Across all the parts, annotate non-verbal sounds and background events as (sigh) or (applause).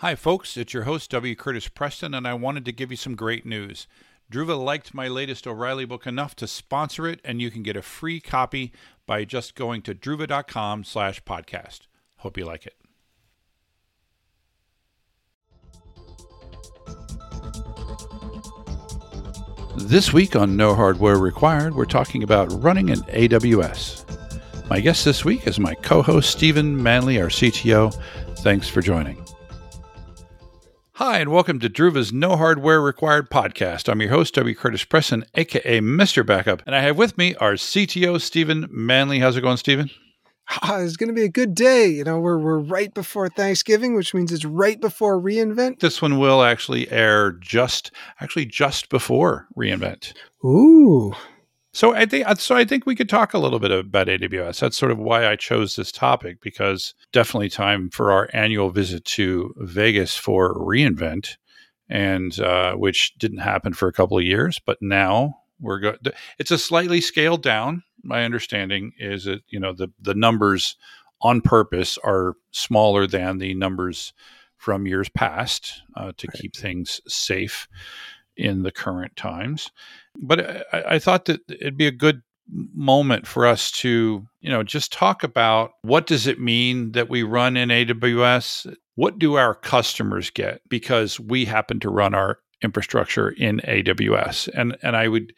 Hi, folks. It's your host, W. Curtis Preston, and I wanted to give you some great news. Druva liked my latest O'Reilly book enough to sponsor it, and you can get a free copy by just going to druva.com slash podcast. Hope you like it. This week on No Hardware Required, we're talking about running an AWS. My guest this week is my co host, Stephen Manley, our CTO. Thanks for joining. Hi, and welcome to Druva's No Hardware Required podcast. I'm your host, W. Curtis Preston, aka Mr. Backup, and I have with me our CTO, Stephen Manley. How's it going, Stephen? Ah, it's going to be a good day. You know, we're we're right before Thanksgiving, which means it's right before reInvent. This one will actually air just actually just before reInvent. Ooh, so I think so. I think we could talk a little bit about AWS. That's sort of why I chose this topic because definitely time for our annual visit to Vegas for reInvent, and uh, which didn't happen for a couple of years, but now we're going. It's a slightly scaled down. My understanding is that you know the the numbers on purpose are smaller than the numbers from years past uh, to right. keep things safe in the current times. But uh, I, I thought that it'd be a good moment for us to you know just talk about what does it mean that we run in aws what do our customers get? Because we happen to run our infrastructure in aws and and i would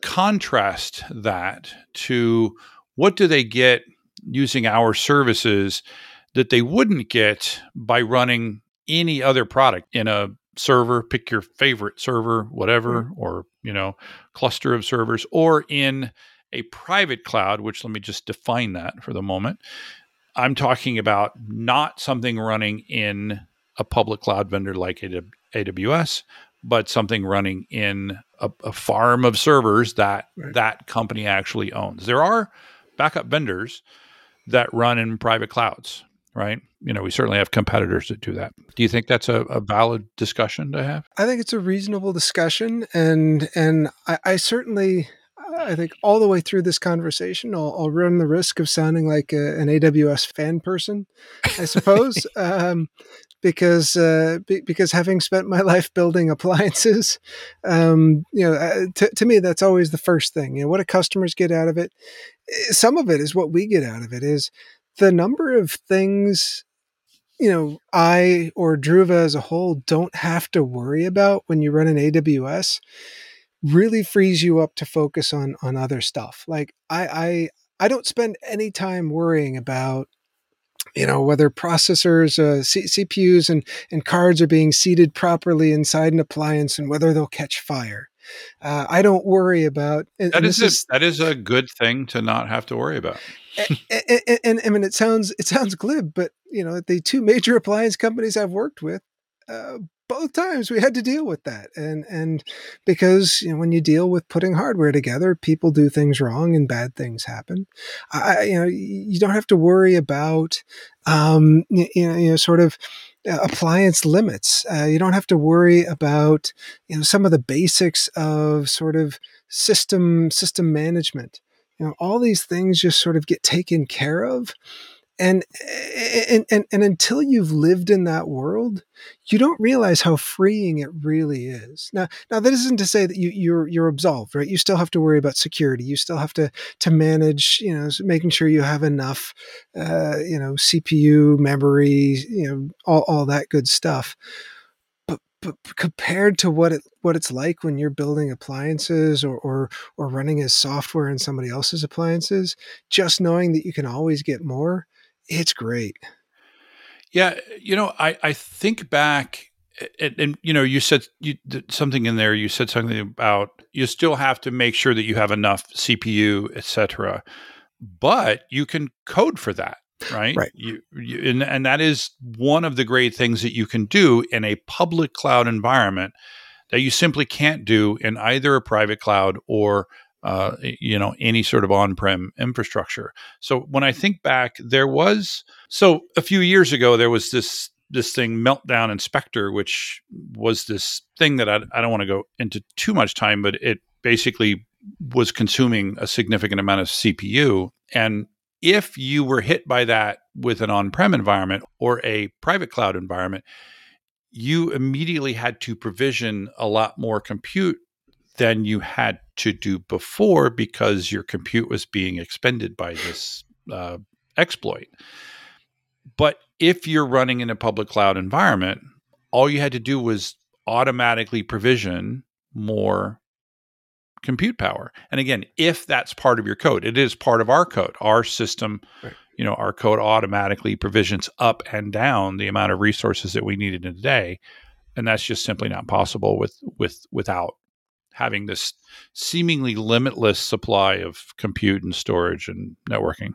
contrast that to what do they get using our services that they wouldn't get by running any other product in a server, pick your favorite server, whatever, mm-hmm. or, you know, cluster of servers, or in a private cloud, which let me just define that for the moment. I'm talking about not something running in a public cloud vendor like AWS, but something running in a, a farm of servers that right. that company actually owns. There are backup vendors that run in private clouds right? You know, we certainly have competitors that do that. Do you think that's a, a valid discussion to have? I think it's a reasonable discussion, and and I, I certainly. I think all the way through this conversation, I'll, I'll run the risk of sounding like a, an AWS fan person, I suppose, (laughs) um, because uh, b- because having spent my life building appliances, um, you know, uh, t- to me that's always the first thing. You know, what do customers get out of it? Eh, some of it is what we get out of it. Is the number of things you know i or druva as a whole don't have to worry about when you run an aws really frees you up to focus on on other stuff. Like i i i don't spend any time worrying about you know whether processors uh, C- cpus and and cards are being seated properly inside an appliance and whether they'll catch fire uh, I don't worry about. And, that is, a, is, that is a good thing to not have to worry about. and, (laughs) and, and, I mean, it sounds it sounds glib, but you know, the two major (laughs) appliance companies I've worked with, uh, both times we had to deal with that, and and because you know, when you deal with putting hardware together, people do things wrong and bad things happen. I, you know, you don't have to worry about, um, you, know, you know, sort of appliance limits. Uh, you don't have to worry about you know some of the basics of sort of system system management. You know, all these things just sort of get taken care of. And, and and and until you've lived in that world, you don't realize how freeing it really is. Now, now that isn't to say that you you're you're absolved, right? You still have to worry about security. You still have to to manage, you know, making sure you have enough, uh, you know, CPU, memory, you know, all all that good stuff but compared to what it what it's like when you're building appliances or, or or running as software in somebody else's appliances, just knowing that you can always get more, it's great. Yeah, you know, I I think back and, and you know, you said you something in there. You said something about you still have to make sure that you have enough CPU, etc. But you can code for that right? Right. You, you, and, and that is one of the great things that you can do in a public cloud environment that you simply can't do in either a private cloud or uh, you know any sort of on-prem infrastructure. So when I think back, there was so a few years ago there was this this thing Meltdown and Spectre, which was this thing that I, I don't want to go into too much time, but it basically was consuming a significant amount of CPU and if you were hit by that with an on prem environment or a private cloud environment, you immediately had to provision a lot more compute than you had to do before because your compute was being expended by this uh, exploit. But if you're running in a public cloud environment, all you had to do was automatically provision more compute power. And again, if that's part of your code, it is part of our code. Our system, right. you know, our code automatically provisions up and down the amount of resources that we needed in a day. And that's just simply not possible with with without having this seemingly limitless supply of compute and storage and networking.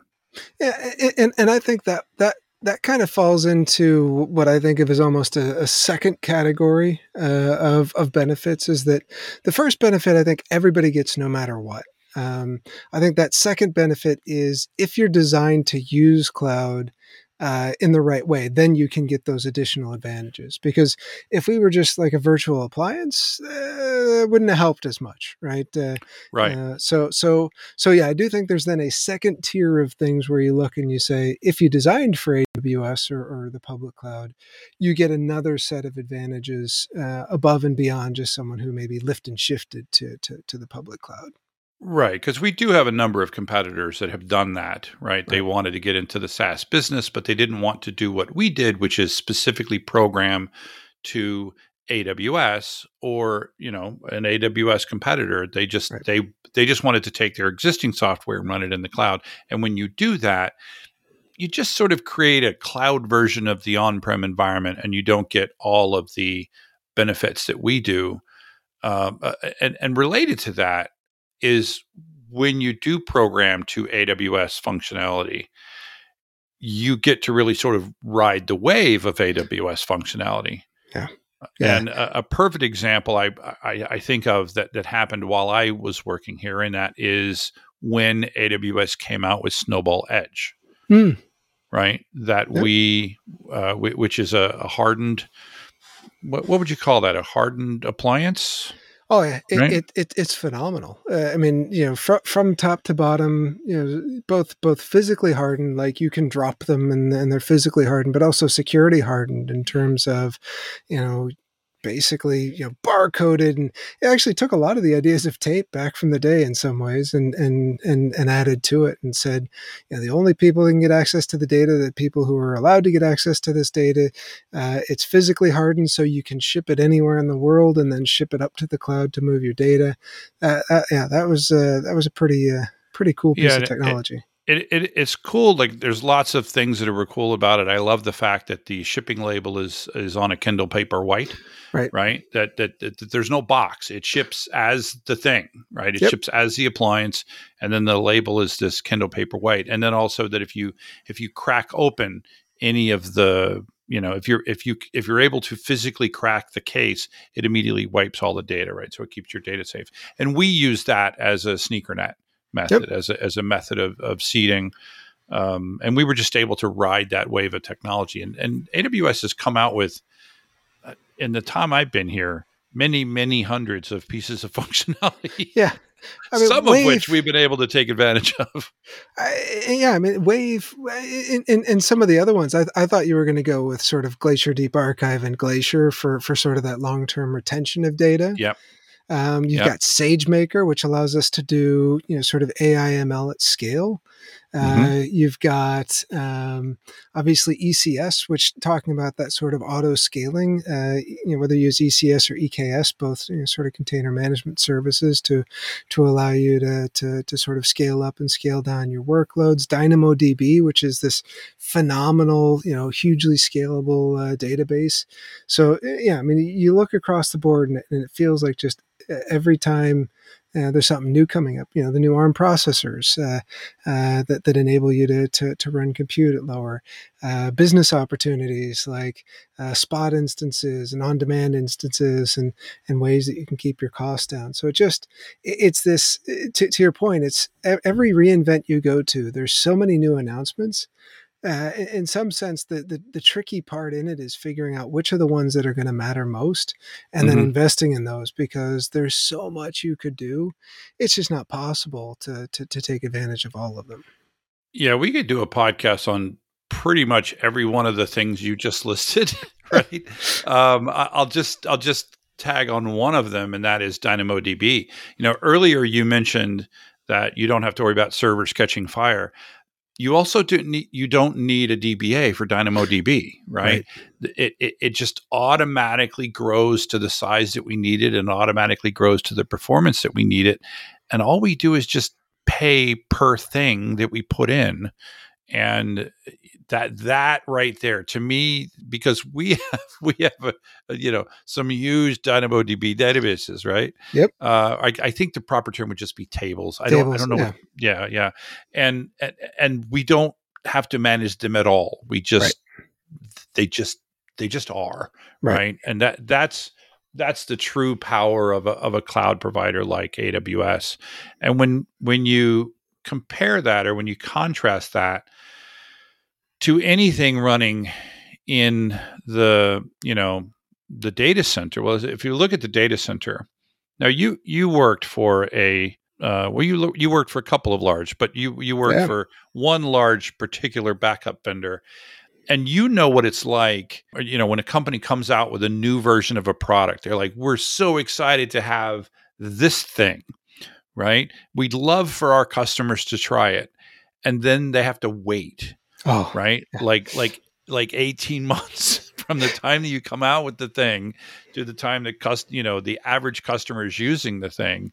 Yeah, and and I think that that that kind of falls into what I think of as almost a, a second category uh, of of benefits. Is that the first benefit I think everybody gets no matter what. Um, I think that second benefit is if you're designed to use cloud uh, in the right way, then you can get those additional advantages. Because if we were just like a virtual appliance, uh, it wouldn't have helped as much, right? Uh, right. Uh, so, so, so yeah, I do think there's then a second tier of things where you look and you say, if you designed for AWS or, or the public cloud, you get another set of advantages uh, above and beyond just someone who maybe lift and shifted to to, to the public cloud. Right, because we do have a number of competitors that have done that, right? right? They wanted to get into the SaaS business, but they didn't want to do what we did, which is specifically program to AWS or, you know, an AWS competitor. They just right. they they just wanted to take their existing software and run it in the cloud. And when you do that, you just sort of create a cloud version of the on-prem environment and you don't get all of the benefits that we do. Um, uh, and, and related to that, is when you do program to AWS functionality, you get to really sort of ride the wave of AWS functionality. Yeah. yeah. And a, a, perfect example I, I, I think of that that happened while I was working here, and that is when AWS came out with Snowball Edge, mm. right? That we, uh, which is a, a hardened, what, what would you call that? A hardened appliance? Oh yeah, it, right? it, it, it's phenomenal. Uh, I mean, you know, from from top to bottom, you know, both both physically hardened, like you can drop them and, and they're physically hardened, but also security hardened in terms of, you know, basically you know barcoded and it actually took a lot of the ideas of tape back from the day in some ways and and and, and added to it and said you know the only people that can get access to the data that people who are allowed to get access to this data uh, it's physically hardened so you can ship it anywhere in the world and then ship it up to the cloud to move your data. Uh, uh, yeah that was uh, that was a pretty uh, pretty cool piece yeah, of technology it, it, it, it's cool. Like there's lots of things that are cool about it. I love the fact that the shipping label is is on a Kindle Paperwhite, right? Right. That that, that, that there's no box. It ships as the thing, right? It yep. ships as the appliance, and then the label is this Kindle Paperwhite. And then also that if you if you crack open any of the you know if you're if you if you're able to physically crack the case it immediately wipes all the data right so it keeps your data safe and we use that as a sneaker net method yep. as a, as a method of, of seeding. Um, and we were just able to ride that wave of technology. And, and AWS has come out with, uh, in the time I've been here, many, many hundreds of pieces of (laughs) functionality. Yeah. I mean, Some Wave, of which we've been able to take advantage (laughs) of. I, yeah, I mean, Wave and, some of the other ones. I, I thought you were going to go with sort of Glacier Deep Archive and Glacier for for sort of that long term retention of data. Yep. Um, you've yep. got SageMaker, which allows us to do you know sort of AI ML at scale. Mm-hmm. Uh, you've got um, obviously ECS, which talking about that sort of auto scaling. Uh, you know whether you use ECS or EKS, both you know, sort of container management services to to allow you to, to to sort of scale up and scale down your workloads. DynamoDB, which is this phenomenal, you know, hugely scalable uh, database. So eh, yeah, I mean, you look across the board and, and it feels like just every time uh, there's something new coming up. You know, the new ARM processors uh, uh, that that enable you to to, to run compute at lower uh, business opportunities like uh, spot instances and on-demand instances and and ways that you can keep your costs down. So it just it's this to, to your point. It's every reInvent you go to. There's so many new announcements uh, in some sense, the, the, the tricky part in it is figuring out which are the ones that are going to matter most, and mm-hmm. then investing in those because there's so much you could do. It's just not possible to, to to take advantage of all of them. Yeah, we could do a podcast on pretty much every one of the things you just (laughs) listed, right? (laughs) Um, I'll just I'll just tag on one of them, and that is DynamoDB. You know, earlier you mentioned that you don't have to worry about servers catching fire. You also do need, you don't need a DBA for DynamoDB, right? right. It, it, it just automatically grows to the size that we need it and automatically grows to the performance that we need it. And all we do is just pay per thing that we put in and that that right there to me because we (laughs) have we have a, you know some huge DynamoDB databases, right? Yep. Uh, I, I, think the proper term would just be tables. I tables, don't I don't know. Yeah. What, yeah, yeah, and, and and we don't have to manage them at all. We just right. they just they just are right. right, and that that's that's the true power of a of a cloud provider like AWS. And when when you compare that or when you contrast that to anything running in the you know the data center. Well if you look at the data center now you you worked for a uh, well you you worked for a couple of large but you you worked yeah. for one large particular backup vendor. And you know what it's like you know when a company comes out with a new version of a product. They're like we're so excited to have this thing right we'd love for our customers to try it and then they have to wait Oh, right. Like like like 18 (laughs) months from the time that you come out with the thing to the time that cust you know the average customer is using the thing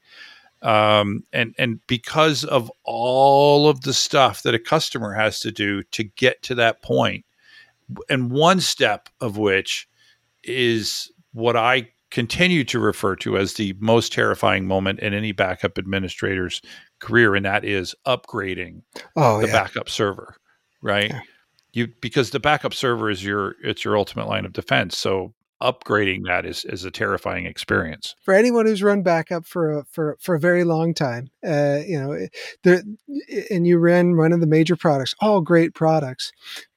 um, and and because of all of the stuff that a customer has to do to get to that point and one step of which is what i continue to refer to as the most terrifying moment in any backup administrator's career and that is upgrading oh, the yeah. backup server right? Yeah. You because the backup server is your it's your ultimate line of defense. So upgrading that is is a terrifying experience for anyone who's run backup for a for for a very long time. Uh, you know, there and you ran one of the major products, all great products,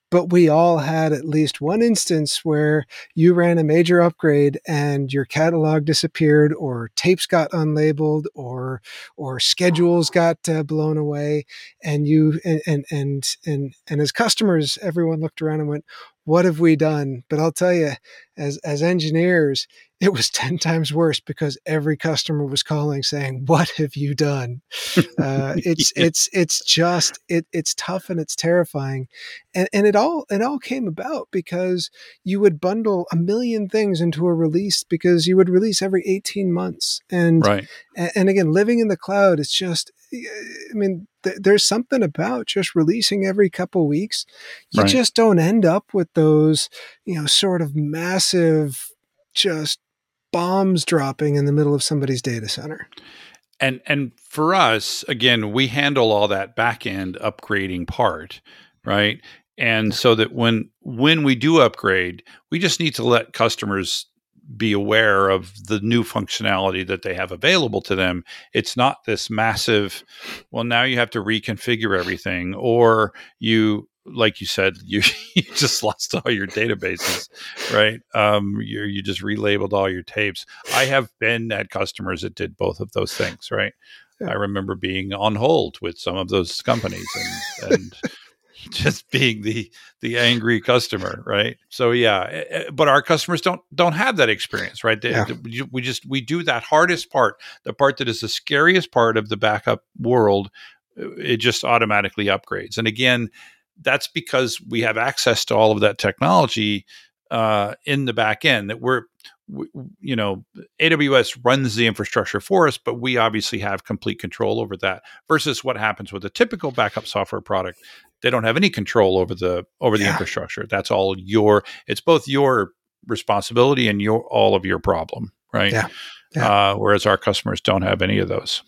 but we all had at least one instance where you ran a major upgrade and your catalog disappeared or tapes got unlabeled or or schedules got uh, blown away and you and, and and and and as customers everyone looked around and went what have we done? But i'll tell you as as engineers it was 10 times worse because every customer was calling saying what have you done uh, (laughs) it's yeah. it's it's just it, it's tough and it's terrifying and and it all it all came about because you would bundle a million things into a release because you would release every 18 months and right. and, and again living in the cloud it's just i mean th- there's something about just releasing every couple weeks you right. just don't end up with those you know sort of massive just bombs dropping in the middle of somebody's data center. And and for us, again, we handle all that back end upgrading part, right? And so that when when we do upgrade, we just need to let customers be aware of the new functionality that they have available to them. It's not this massive, well, now you have to reconfigure everything, or you like you said, (laughs) you, you just lost all your databases, right? Um, you you just relabeled all your tapes. I have been at customers that did both of those things, right? Yeah. I remember being on hold with some of those companies and, and (laughs) just being the the angry customer, right? So yeah, eh, eh, but our customers don't don't have that experience, right? They, yeah. we just we do that hardest part, the part that is the scariest part of the backup world. It just automatically upgrades, and again that's because we have access to all of that technology uh, in the back end that we're we, you know aws runs the infrastructure for us but we obviously have complete control over that versus what happens with a typical backup software product they don't have any control over the over the yeah. infrastructure that's all your it's both your responsibility and your all of your problem right yeah. yeah. Uh, whereas our customers don't have any of those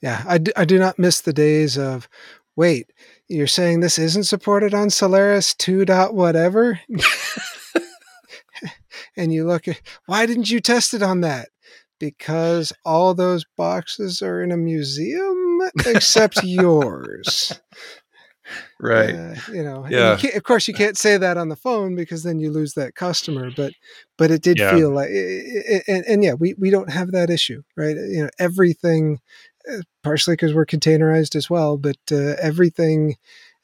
yeah I do, I do not miss the days of wait you're saying this isn't supported on Solaris 2. Dot whatever? (laughs) and you look at why didn't you test it on that? Because all those boxes are in a museum except (laughs) yours. Right. Uh, you know, yeah. You of course, you can't say that on the phone because then you lose that customer. But, but it did yeah. feel like, and, and yeah, we, we don't have that issue, right? You know, everything partially because we're containerized as well, but uh, everything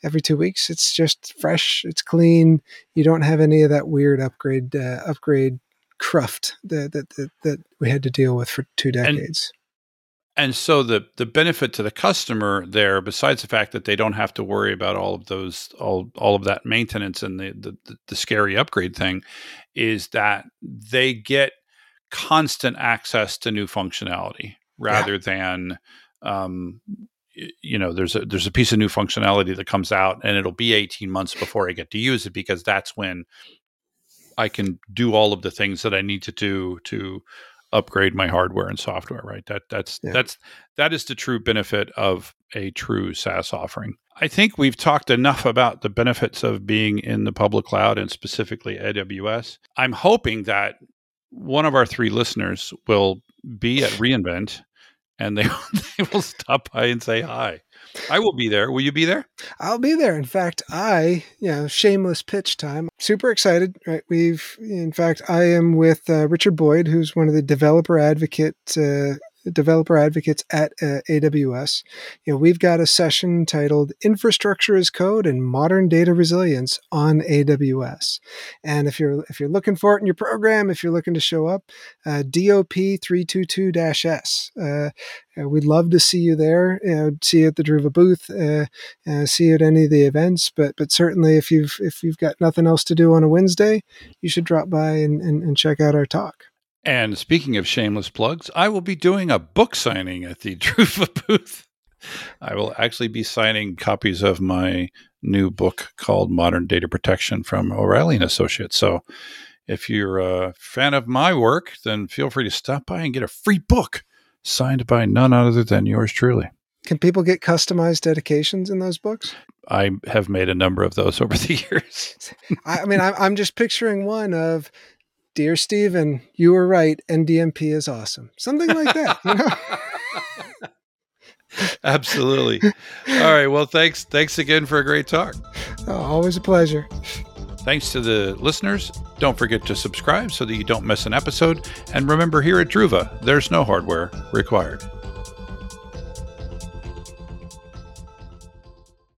every two weeks. It's just fresh. It's clean. You don't have any of that weird upgrade uh, upgrade cruft that, that, that that we had to deal with for two decades. And, and so the the benefit to the customer there, besides the fact that they don't have to worry about all of those all all of that maintenance and the the, the, the scary upgrade thing, is that they get constant access to new functionality rather yeah. than um, you know there's a there's a piece of new functionality that comes out and it'll be 18 months before I get to use it because that's when I can do all of the things that I need to do to upgrade my hardware and software right that that's yeah. that's that is the true benefit of a true SaaS offering I think we've talked enough about the benefits of being in the public cloud and specifically AWS I'm hoping that one of our three listeners will be at reInvent and they, (laughs) they will stop by and say hi. I will be there. Will you be there? I'll be there. In fact, I, you know, shameless pitch time. Super excited. Right. We've, in fact, I am with uh, Richard Boyd, who's one of the developer advocate uh, developer advocates at uh, AWS. You know, we've got a session titled "Infrastructure as Code and Modern Data Resilience" on AWS. And if you're if you're looking for it in your program, if you're looking to show up, uh, DOP three two two S. Uh, uh, we'd love to see you there. You know, see you at the Druva booth. Uh, see you at any of the events. But but certainly, if you've if you've got nothing else to do on a Wednesday, you should drop by and, and, and check out our talk. And speaking of shameless plugs, I will be doing a book signing at the (laughs) Druva booth. I will actually be signing copies of my new book called Modern Data Protection from O'Reilly and Associates. So if you're a fan of my work, then feel free to stop by and get a free book signed by none other than yours truly. Can people get customized dedications in those books? I have made a number of those (laughs) over the years. (laughs) I mean, I'm just picturing one of Dear Stephen, you were right. NDMP is awesome. Something like that, you know? (laughs) Absolutely. All right. Well, thanks. Thanks again for a great talk. Oh, always a pleasure. Thanks to the listeners. Don't forget to subscribe so that you don't miss an episode. And remember, here at Druva, there's no hardware required.